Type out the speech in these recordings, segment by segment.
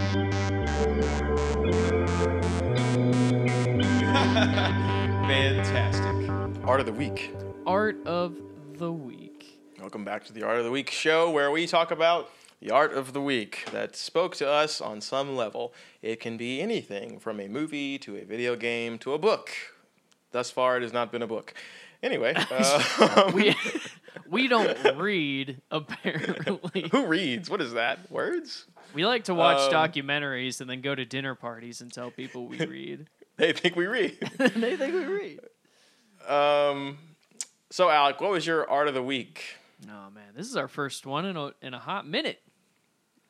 Fantastic. Art of the week. Art of the week. Welcome back to the Art of the Week show where we talk about the art of the week that spoke to us on some level. It can be anything from a movie to a video game to a book. Thus far, it has not been a book. Anyway, uh, We we don't read apparently. who reads? What is that? Words? We like to watch Um, documentaries and then go to dinner parties and tell people we read. They think we read. they think we read. Um, so, Alec, what was your art of the week? Oh man, this is our first one in a in a hot minute.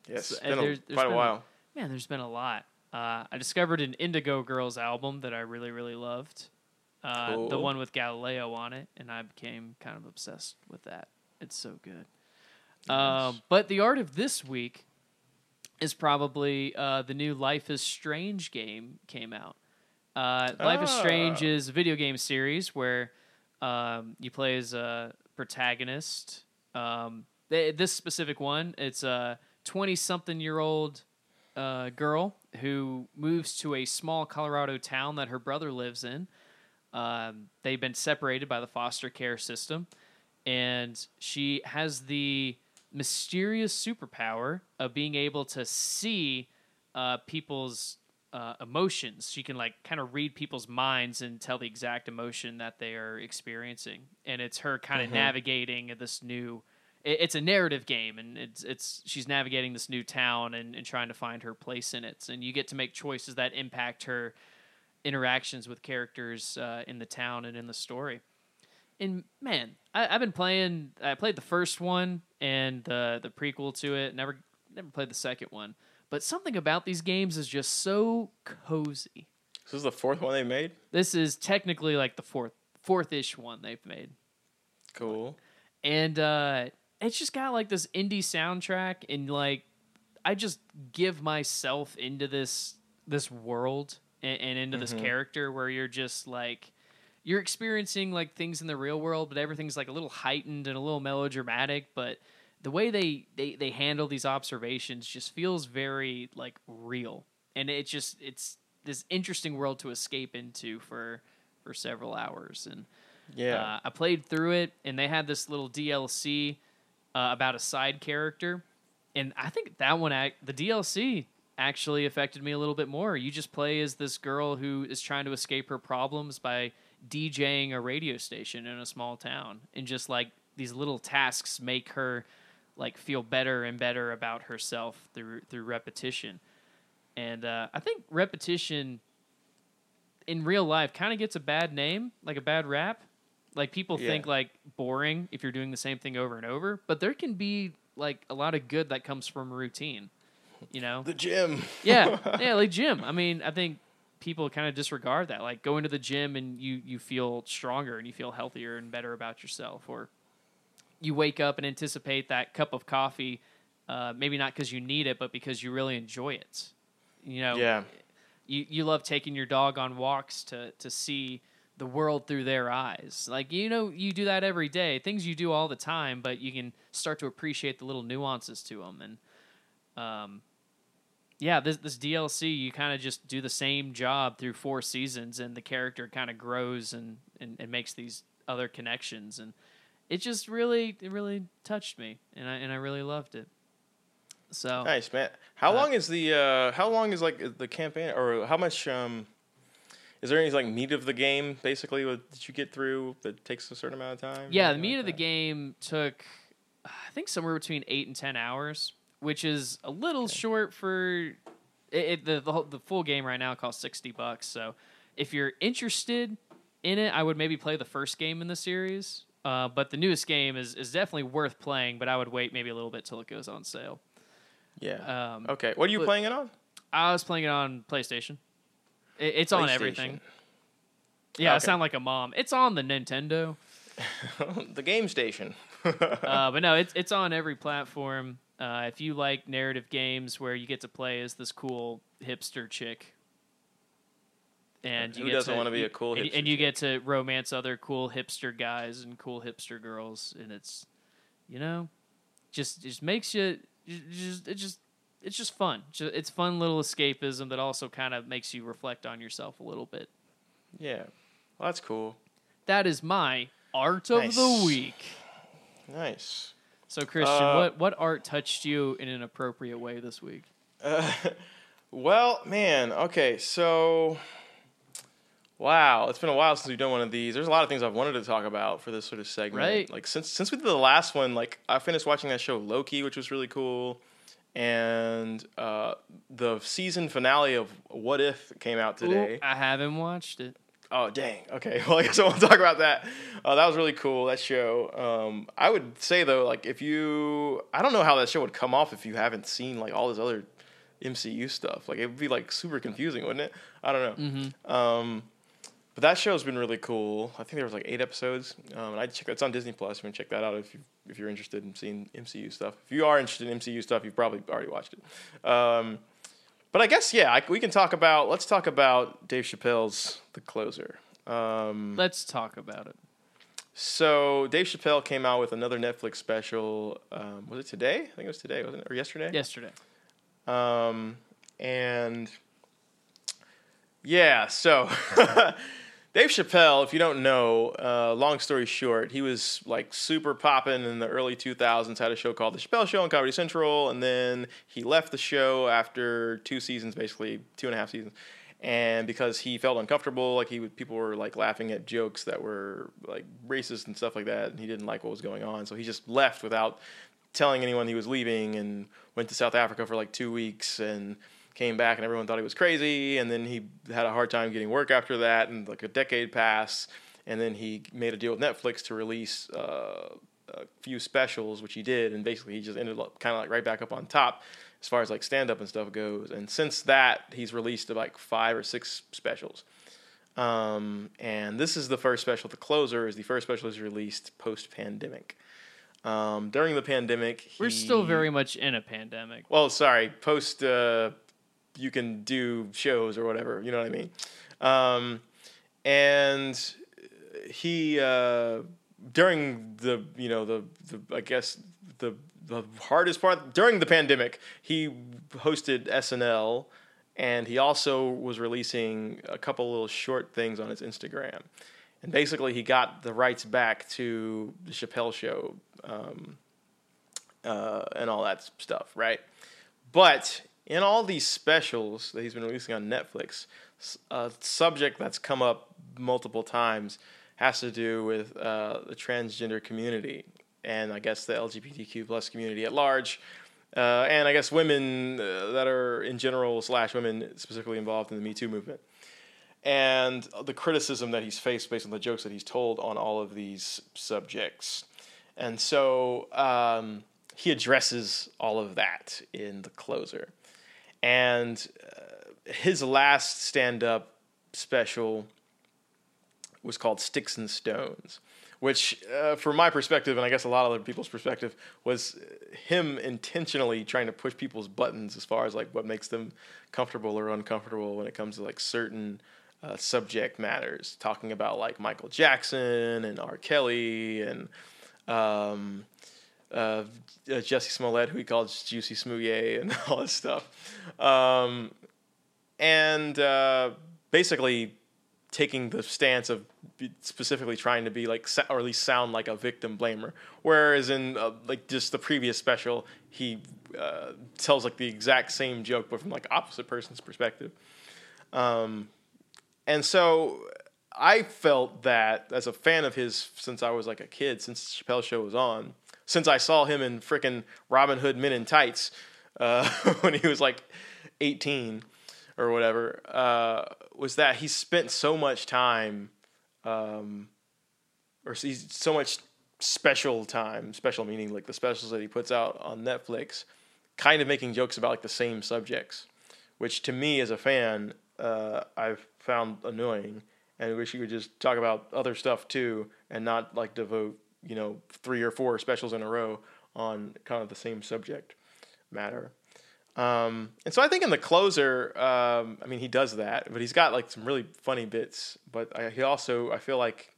Yes, So, it's uh, been a- there's- there's quite a been- while. Man, there's been a lot. Uh, I discovered an Indigo Girls album that I really really loved. Uh, The one with Galileo on it, and I became kind of obsessed with that. It's so good. Um, but the art of this week is probably uh, the new Life is Strange game came out. Uh, Life is Strange Ah. is a video game series where um, you play as a protagonist. Um, th- this specific one, it's a twenty-something-year-old uh, girl who moves to a small Colorado town that her brother lives in. Um, they've been separated by the foster care system, and she has the mysterious superpower of being able to see uh, people's uh, emotions. She can like kind of read people's minds and tell the exact emotion that they are experiencing, and it's her kind of Mhm. navigating this new. it- It's a narrative game, and it's it's she's navigating this new town and, and trying to find her place in it. And you get to make choices that impact her interactions with characters uh, in the town and in the story. And man, I, I've been playing. I played the first one and the the prequel to it. Never never played the second one. But something about these games is just so cozy. This is the fourth one they made. This is technically like the fourth fourth ish one they've made, Cool. and uh, it's just got like this indie soundtrack and like I just give myself into this this world and, and into this Mhm. character where you're just like you're experiencing like things in the real world, but everything's like a little heightened and a little melodramatic. But the way they they they handle these observations just feels very like real, and it's just it's this interesting world to escape into for for several hours and. Yeah. Uh, I played through it, and they had this little DLC uh, about a side character, and I think that one, act, the DLC, actually affected me a little bit more. You just play as this girl who is trying to escape her problems by DJing a radio station in a small town, and just like these little tasks make her like feel better and better about herself through through repetition. And uh, I think repetition in real life kind of gets a bad name, like a bad rap. Like people Yeah. think like boring if you're doing the same thing over and over, but there can be like a lot of good that comes from routine. You know? the gym. yeah, yeah, like gym. I mean, I think people kind of disregard that. Like going to the gym and you you feel stronger and you feel healthier and better about yourself, or you wake up and anticipate that cup of coffee. Uh, maybe not because you need it, but because you really enjoy it. You know, Yeah. you, you love taking your dog on walks to to see the world through their eyes. Like you know, you do that every day. Things you do all the time, but you can start to appreciate the little nuances to them. And um, yeah, this this DLC, you kind of just do the same job through four seasons, and the character kind of grows and, and and makes these other connections, and it just really it really touched me, and I and I really loved it. So Nice man. How Uh, long is the uh how long is like the campaign or how much um is there any like meat of the game basically what- that you get through that takes a certain amount of time? Yeah, the meat like of the game took, I think, somewhere between eight and ten hours, which is a little short for it. it the the, whole, the full game right now costs sixty bucks. So if you're interested in it, I would maybe play the first game in the series. Uh, but the newest game is is definitely worth playing. But I would wait maybe a little bit till it goes on sale. Yeah. Um, okay. What are you playing it on? I was playing it on PlayStation. It, it's on everything. Yeah, I sound like a mom. It's on the Nintendo. the game station. uh, but no, it's it's on every platform. Uh, if you like narrative games where you get to play as this cool hipster chick, and you Who get doesn't to- wanna be a cool and, hipster and you get to romance other cool hipster guys and cool hipster girls, and it's you know, just just makes you just it just it's just fun. It's fun little escapism that also kind of makes you reflect on yourself a little bit. Yeah. Well, that's cool. That is my art of the week. Nice. So Christian, Uh, what what art touched you in an appropriate way this week? Uh, well, man. Okay, so wow, it's been a while since we've done one of these. There's a lot of things I've wanted to talk about for this sort of segment. Right. Like since since we did the last one, like I finished watching that show Loki, which was really cool, and uh, the season finale of What If came out today. Ooh, I haven't watched it. Oh dang. Okay. Well, I guess I won't talk about that. Uh, that was really cool. That show. Um, I would say though, like if you, I don't know how that show would come off if you haven't seen like all this other MCU stuff. Like it would be like super confusing, wouldn't it? I don't know. Mm-hmm. Um, but that show's been really cool. I think there was like eight episodes. Um, and I check it's on Disney Plus. You can check that out if you if you're interested in seeing MCU stuff. If you are interested in MCU stuff, you've probably already watched it. Um, but I guess yeah, I, we can talk about. Let's talk about Dave Chappelle's The Closer. Um, Let's talk about it. so Dave Chappelle came out with another Netflix special. Um, was it today? I think it was today, wasn't it? Or yesterday? Yesterday. Um, and yeah, so Dave Chappelle, if you don't know, uh, long story short, he was like super popping in the early 2000s, had a show called The Chappelle Show on Comedy Central, and then he left the show after two seasons, basically two and a half seasons. And because he felt uncomfortable, like he would, people were like laughing at jokes that were like racist and stuff like that, and he didn't like what was going on, so he just left without telling anyone he was leaving and went to South Africa for like two weeks and came back and everyone thought he was crazy and then he had a hard time getting work after that and like a decade passed and then he made a deal with Netflix to release uh, a few specials which he did and basically he just ended up kind of like right back up on top as far as like stand up and stuff goes and since that he's released like five or six specials um, and this is the first special the closer is the first special he's released post pandemic um, during the pandemic, We're still very much in a pandemic. well. Sorry, post. Uh, you can do shows or whatever. You know what I mean? Um, and he uh, during the you know the the I guess the the hardest part during the pandemic, he hosted SNL, and he also was releasing a couple little short things on his Instagram. And basically, he got the rights back to the Chappelle Show um, uh, and all that stuff, right? But in all these specials that he's been releasing on Netflix, a subject that's come up multiple times has to do with uh, the transgender community and I guess the LGBTQ plus community at large. Uh, and I guess women uh, that are in general slash women specifically involved in the Me Too movement, and the criticism that he's faced based on the jokes that he's told on all of these subjects. And so um, he addresses all of that in the closer. And uh, his last stand up special was called Sticks and Stones, which, uh, from my perspective, and I guess a lot of other people's perspective, was him intentionally trying to push people's buttons as far as like what makes them comfortable or uncomfortable when it comes to like certain uh, subject matters, talking about like Michael Jackson and R. Kelly and um, uh, Jussie Smollett, who he calls Juicy Smouye, and all this stuff. Um, and uh, basically taking the stance of specifically trying to be like, or at least sound like a victim blamer. Whereas in uh, like just the previous special, he uh, tells like the exact same joke, but from like opposite person's perspective. Um, and so I felt that as a fan of his since I was like a kid, since Chappelle Show was on, since I saw him in frickin' Robin Hood Men in Tights uh, when he was like 18 or whatever, uh, was that he spent so much time, um, or so much special time, special meaning like the specials that he puts out on Netflix, kind of making jokes about like the same subjects, which to me as a fan, uh, I've found annoying, and wish he would just talk about other stuff too, and not like devote you know three or four specials in a row on kind of the same subject matter. Um, and so I think in the closer, um, I mean, he does that, but he's got like some really funny bits. But I, he also, I feel like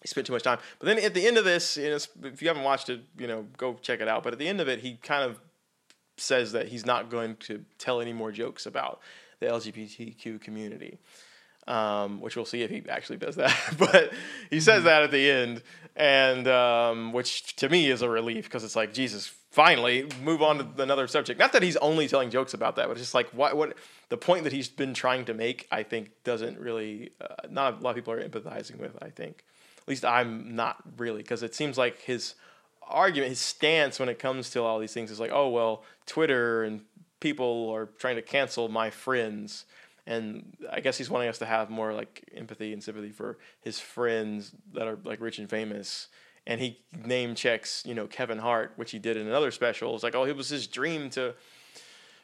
he spent too much time. But then at the end of this, you know, if you haven't watched it, you know, go check it out. But at the end of it, he kind of says that he's not going to tell any more jokes about the LGBTQ community. Um, which we'll see if he actually does that. but he says that at the end, and um, which to me is a relief because it's like Jesus, finally move on to another subject. Not that he's only telling jokes about that, but it's just like what what the point that he's been trying to make. I think doesn't really uh, not a lot of people are empathizing with. I think at least I'm not really because it seems like his argument, his stance when it comes to all these things is like, oh well, Twitter and people are trying to cancel my friends and I guess he's wanting us to have more like empathy and sympathy for his friends that are like rich and famous. And he name checks, you know, Kevin Hart, which he did in another special. It's like, oh, it was his dream to, it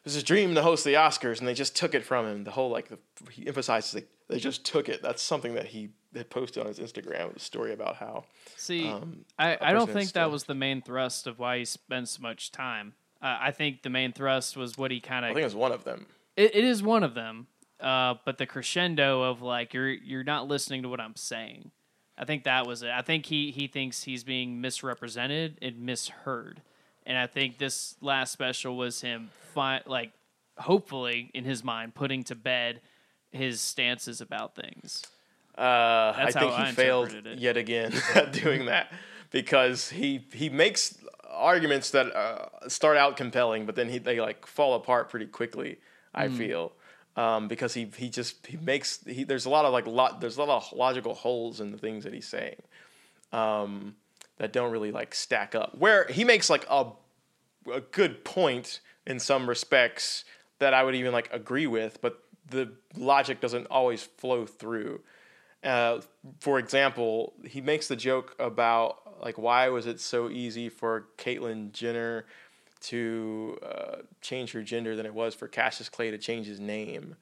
was his dream to host the Oscars, and they just took it from him. The whole like, the, he emphasizes like they just took it. That's something that he had posted on his Instagram. A story about how. See, um, I, I don't think that was the main thrust of why he spent so much time. Uh, I think the main thrust was what he kind of. I think it was one of them. It, it is one of them, uh, but the crescendo of like you're you're not listening to what I'm saying. I think that was it. I think he he thinks he's being misrepresented and misheard, and I think this last special was him fi- like hopefully in his mind putting to bed his stances about things. Uh, I think he I failed it. yet again at doing that because he he makes arguments that uh, start out compelling, but then he, they like fall apart pretty quickly. I mm. feel um, because he he just he makes he there's a lot of like lot there's a lot of logical holes in the things that he's saying um, that don't really like stack up. Where he makes like a a good point in some respects that I would even like agree with, but the logic doesn't always flow through. Uh, for example, he makes the joke about like why was it so easy for Caitlyn Jenner to uh, change her gender than it was for Cassius Clay to change his name.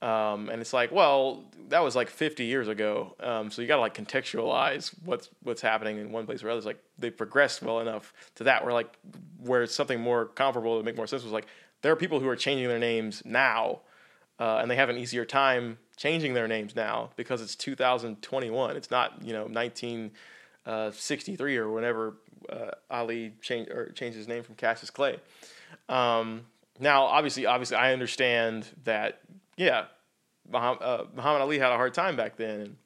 Um, and it's like, well, that was like 50 years ago. Um, so you got to like contextualize what's what's happening in one place or other. It's Like they progressed well enough to that where like where something more comparable to make more sense was like there are people who are changing their names now, uh, and they have an easier time changing their names now because it's 2021. It's not you know 1963 uh, or whenever uh, Ali changed or changed his name from Cassius Clay. Um, now, obviously, obviously, I understand that. Yeah, Muhammad, uh, Muhammad Ali had a hard time back then, and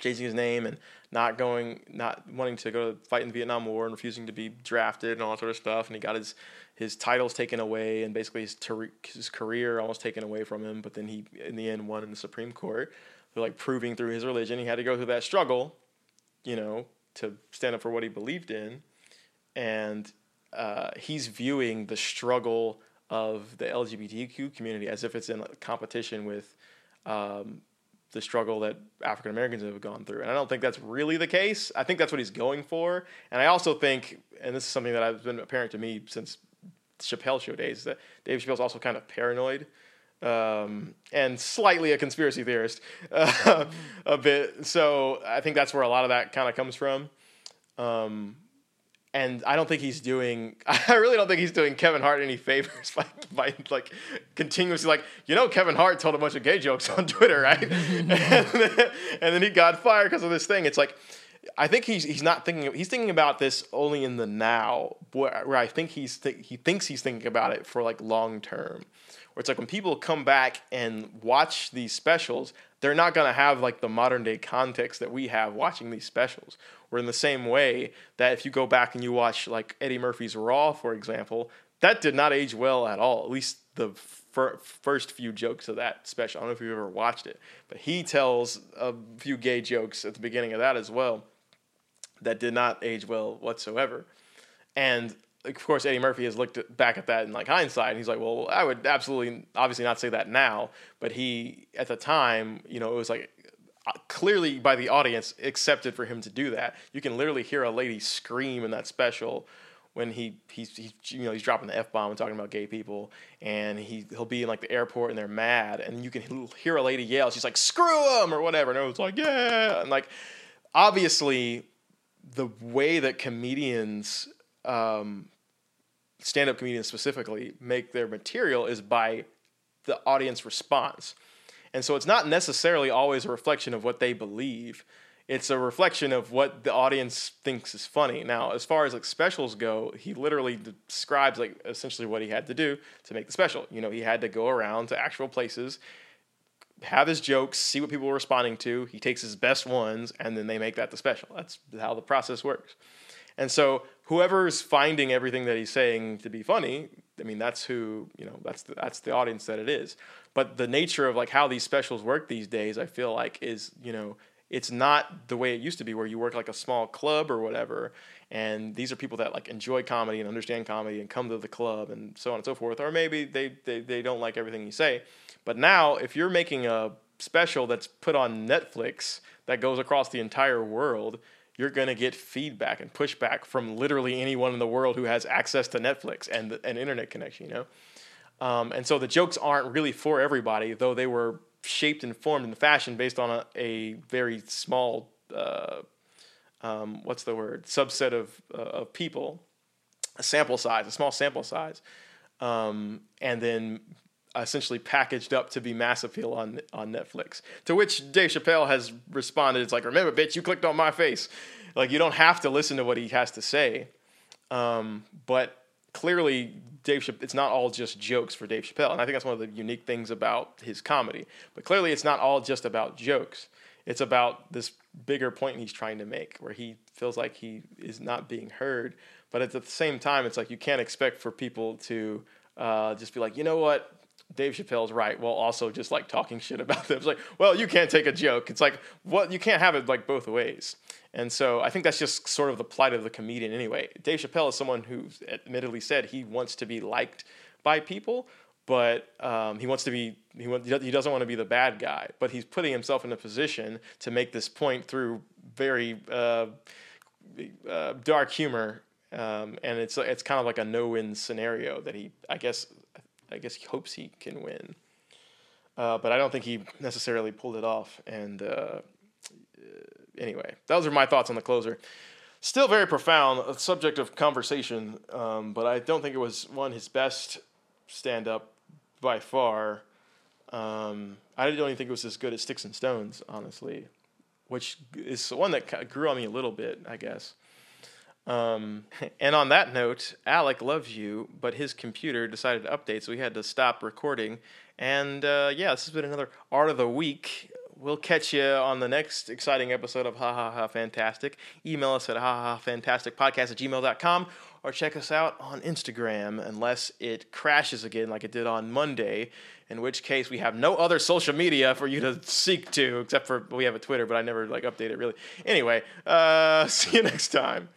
changing his name and not going, not wanting to go fight in the Vietnam War and refusing to be drafted and all that sort of stuff. And he got his his titles taken away and basically his ter- his career almost taken away from him. But then he, in the end, won in the Supreme Court. Like proving through his religion. He had to go through that struggle, you know, to stand up for what he believed in, and uh, he's viewing the struggle of the LGBTQ community as if it's in competition with um, the struggle that African Americans have gone through. And I don't think that's really the case. I think that's what he's going for. And I also think, and this is something that has been apparent to me since Chappelle show days, that Dave Chappelle's also kind of paranoid um, and slightly a conspiracy theorist uh, a bit. So I think that's where a lot of that kind of comes from. Um, and I don't think he's doing. I really don't think he's doing Kevin Hart any favors by, by like continuously like you know Kevin Hart told a bunch of gay jokes on Twitter, right? and, then, and then he got fired because of this thing. It's like I think he's he's not thinking he's thinking about this only in the now, where, where I think he's th- he thinks he's thinking about it for like long term where it's like when people come back and watch these specials, they're not going to have like the modern day context that we have watching these specials. We're in the same way that if you go back and you watch like Eddie Murphy's Raw, for example, that did not age well at all. At least the fir- first few jokes of that special. I don't know if you've ever watched it, but he tells a few gay jokes at the beginning of that as well that did not age well whatsoever. And of course, Eddie Murphy has looked back at that in like hindsight, and he's like, "Well, I would absolutely, obviously, not say that now." But he, at the time, you know, it was like uh, clearly by the audience accepted for him to do that. You can literally hear a lady scream in that special when he he's, he's you know he's dropping the f bomb and talking about gay people, and he he'll be in like the airport and they're mad, and you can hear a lady yell. She's like, "Screw him!" or whatever, and everyone's like, "Yeah!" and like obviously the way that comedians um, stand-up comedians specifically make their material is by the audience response and so it's not necessarily always a reflection of what they believe it's a reflection of what the audience thinks is funny. Now, as far as like specials go, he literally describes like essentially what he had to do to make the special. You know, he had to go around to actual places, have his jokes, see what people were responding to. He takes his best ones, and then they make that the special. That's how the process works. And so, whoever's finding everything that he's saying to be funny, I mean, that's who you know. That's the, that's the audience that it is. But the nature of like how these specials work these days, I feel like is you know it's not the way it used to be where you work like a small club or whatever and these are people that like enjoy comedy and understand comedy and come to the club and so on and so forth or maybe they, they, they don't like everything you say but now, if you're making a special that's put on Netflix that goes across the entire world, you're going to get feedback and pushback from literally anyone in the world who has access to Netflix and an internet connection, you know? Um, and so the jokes aren't really for everybody, though they were shaped and formed in fashion based on a, a very small, uh, um, what's the word, subset of, uh, of people, a sample size, a small sample size. Um, and then essentially packaged up to be mass appeal on on Netflix. To which Dave Chappelle has responded, "It's like, remember, bitch, you clicked on my face. Like, you don't have to listen to what he has to say." Um, but clearly, Dave, it's not all just jokes for Dave Chappelle, and I think that's one of the unique things about his comedy. But clearly, it's not all just about jokes. It's about this bigger point he's trying to make, where he feels like he is not being heard. But at the same time, it's like you can't expect for people to uh, just be like, you know what, Dave Chappelle's right while also just like talking shit about them. It's like, well, you can't take a joke. It's like, well, you can't have it like both ways. And so I think that's just sort of the plight of the comedian anyway. Dave Chappelle is someone who's admittedly said he wants to be liked by people, but um, he wants to be he, want, he doesn't want to be the bad guy. But he's putting himself in a position to make this point through very uh, uh, dark humor, um, and it's it's kind of like a no-win scenario that he I guess I guess he hopes he can win. Uh, but I don't think he necessarily pulled it off. And uh, anyway, those are my thoughts on the closer. Still very profound, a subject of conversation, um, but I don't think it was one his best stand up by far. Um, I don't even think it was as good as Sticks and Stones, honestly, which is one that grew on me a little bit, I guess. Um, and on that note, Alec loves you, but his computer decided to update, so we had to stop recording. And uh, yeah, this has been another Art of the Week. We'll catch you on the next exciting episode of Ha Ha Ha Fantastic. Email us at ha ha fantastic podcast at gmail.com or check us out on Instagram unless it crashes again like it did on Monday, in which case we have no other social media for you to seek to except for we have a Twitter, but I never like update it really. Anyway, uh, see you next time.